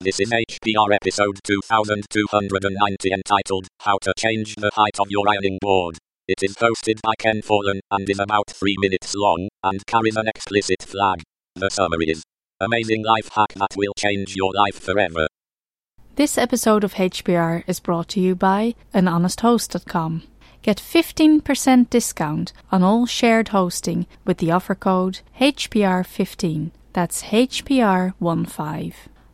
This is HPR episode 2290 entitled How to Change the Height of Your Ironing Board. It is hosted by Ken Fallon and is about 3 minutes long and carries an explicit flag. The summary is Amazing life hack that will change your life forever. This episode of HPR is brought to you by anhonesthost.com. Get 15% discount on all shared hosting with the offer code HPR15. That's HPR15.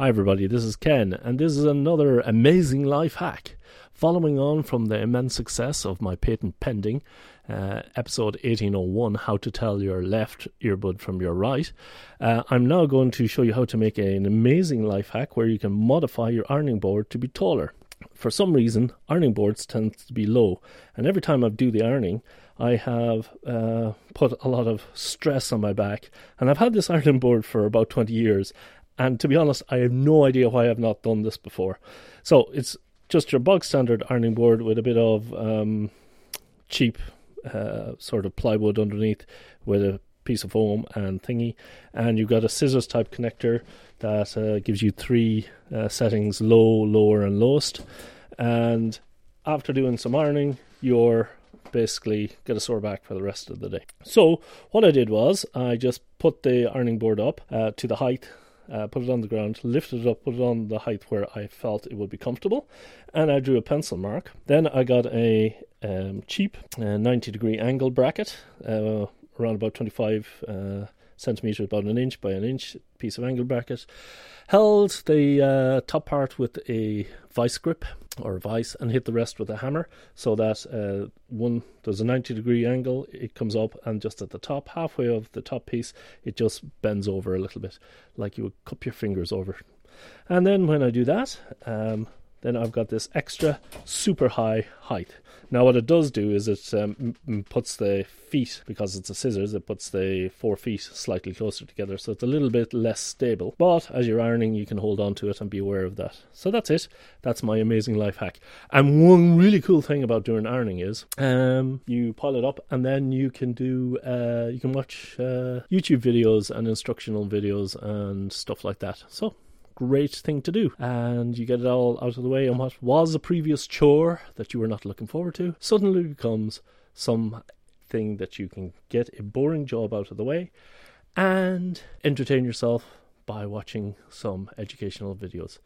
Hi, everybody, this is Ken, and this is another amazing life hack. Following on from the immense success of my patent pending, uh, episode 1801 How to Tell Your Left Earbud from Your Right, uh, I'm now going to show you how to make an amazing life hack where you can modify your ironing board to be taller. For some reason, ironing boards tend to be low, and every time I do the ironing, I have uh, put a lot of stress on my back, and I've had this ironing board for about 20 years, and to be honest, I have no idea why I've not done this before. So it's just your bog standard ironing board with a bit of um, cheap uh, sort of plywood underneath with a piece of foam and thingy. And you've got a scissors type connector that uh, gives you three uh, settings low, lower, and lowest. And after doing some ironing, you're basically get a sore back for the rest of the day. So what I did was I just put the ironing board up uh, to the height uh, put it on the ground, lifted it up, put it on the height where I felt it would be comfortable, and I drew a pencil mark. Then I got a um, cheap uh, 90 degree angle bracket, uh, around about 25 uh, centimeters, about an inch by an inch piece of angle bracket. Held the uh, top part with a vice grip or vice and hit the rest with a hammer so that uh, one there's a 90 degree angle it comes up and just at the top halfway of the top piece it just bends over a little bit like you would cup your fingers over. And then when I do that um, then I've got this extra super high height. Now, what it does do is it um, puts the feet, because it's a scissors, it puts the four feet slightly closer together, so it's a little bit less stable. But as you're ironing, you can hold on to it and be aware of that. So that's it. That's my amazing life hack. And one really cool thing about doing ironing is um, you pile it up, and then you can do uh, you can watch uh, YouTube videos and instructional videos and stuff like that. So great thing to do. And you get it all out of the way, and what was a previous chore that you were not looking forward to suddenly becomes something that you can get a boring job out of the way and entertain yourself by watching some educational videos.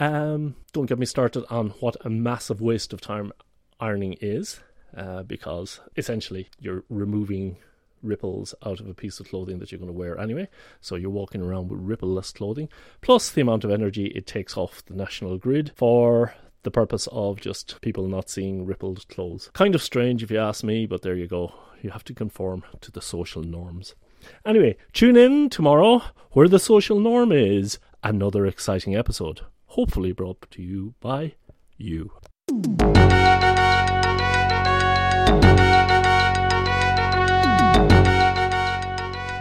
Um, don't get me started on what a massive waste of time ironing is, uh, because essentially you're removing ripples out of a piece of clothing that you're going to wear anyway. So you're walking around with rippleless clothing, plus the amount of energy it takes off the national grid for the purpose of just people not seeing rippled clothes. Kind of strange if you ask me, but there you go. You have to conform to the social norms. Anyway, tune in tomorrow where the social norm is another exciting episode, hopefully brought to you by you.